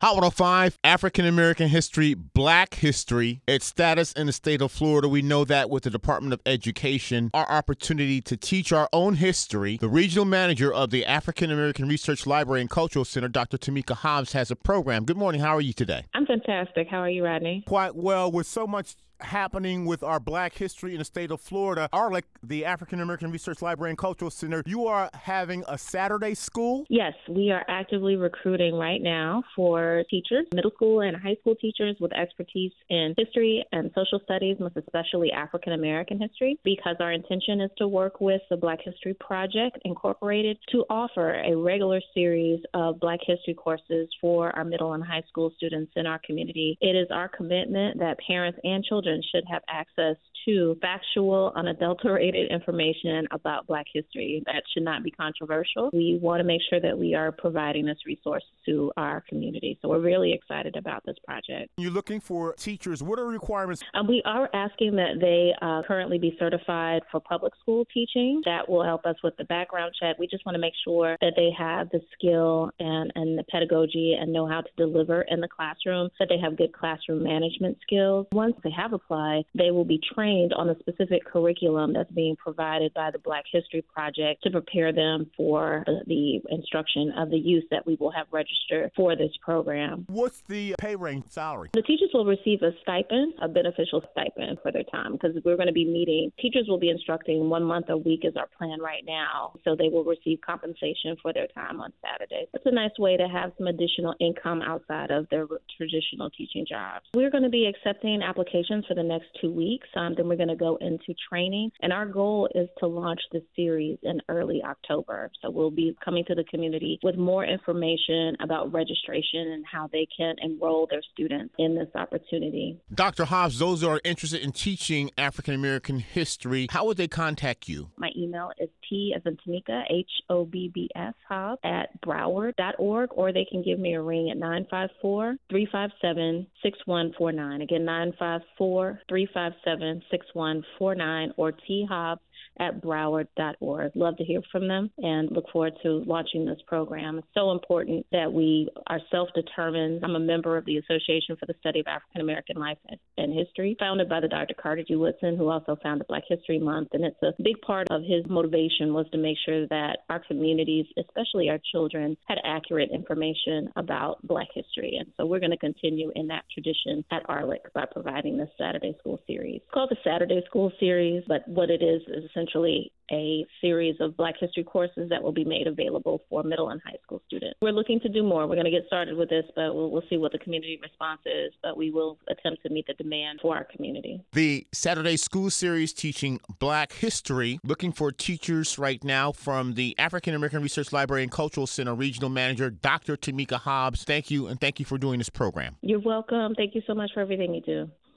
Hot 105, African American history, black history, its status in the state of Florida. We know that with the Department of Education, our opportunity to teach our own history. The regional manager of the African American Research Library and Cultural Center, Dr. Tameka Hobbs, has a program. Good morning. How are you today? I'm fantastic. How are you, Rodney? Quite well, with so much happening with our black history in the state of Florida. ARLIC, the African American Research Library and Cultural Center, you are having a Saturday school? Yes, we are actively recruiting right now for teachers, middle school and high school teachers with expertise in history and social studies, most especially African American history, because our intention is to work with the Black History Project Incorporated to offer a regular series of Black history courses for our middle and high school students in our community. It is our commitment that parents and children should have access to factual, unadulterated information about Black history. That should not be controversial. We want to make sure that we are providing this resource to our community. So we're really excited about this project. You're looking for teachers. What are the requirements? Um, we are asking that they uh, currently be certified for public school teaching. That will help us with the background check. We just want to make sure that they have the skill and, and the pedagogy and know how to deliver in the classroom, that they have good classroom management skills. Once they have applied, they will be trained on the specific curriculum that's being provided by the Black History Project to prepare them for the instruction of the youth that we will have registered for this program. What's the pay range salary? The teachers will receive a stipend, a beneficial stipend for their time because we're going to be meeting. Teachers will be instructing one month a week is our plan right now. So they will receive compensation for their time on Saturdays. It's a nice way to have some additional income outside of their traditional teaching jobs. We're going to be accepting applications for the next two weeks. Um, then we're going to go into training. And our goal is to launch this series in early October. So we'll be coming to the community with more information about registration and how they can enroll their students in this opportunity. Dr. Hobbs, those who are interested in teaching African American history, how would they contact you? My email is T as in Tameka, H O B B S Hobbs at Broward.org, or they can give me a ring at 954 357 6149. Again, 954 357 6149 or T Hobbs at broward.org. Love to hear from them and look forward to launching this program. It's so important that we are self determined. I'm a member of the Association for the Study of African American Life and History, founded by the Dr. Carter G. Woodson, who also founded Black History Month. And it's a big part of his motivation was to make sure that our communities, especially our children, had accurate information about Black history. And so we're going to continue in that tradition at ARLIC by providing this Saturday School Series. It's called the Saturday School Series, but what it is is essentially essentially a series of Black History courses that will be made available for middle and high school students. We're looking to do more. We're going to get started with this, but we'll, we'll see what the community response is. But we will attempt to meet the demand for our community. The Saturday School Series teaching Black history, looking for teachers right now from the African American Research Library and Cultural Center Regional Manager, Dr. Tameka Hobbs. Thank you, and thank you for doing this program. You're welcome. Thank you so much for everything you do.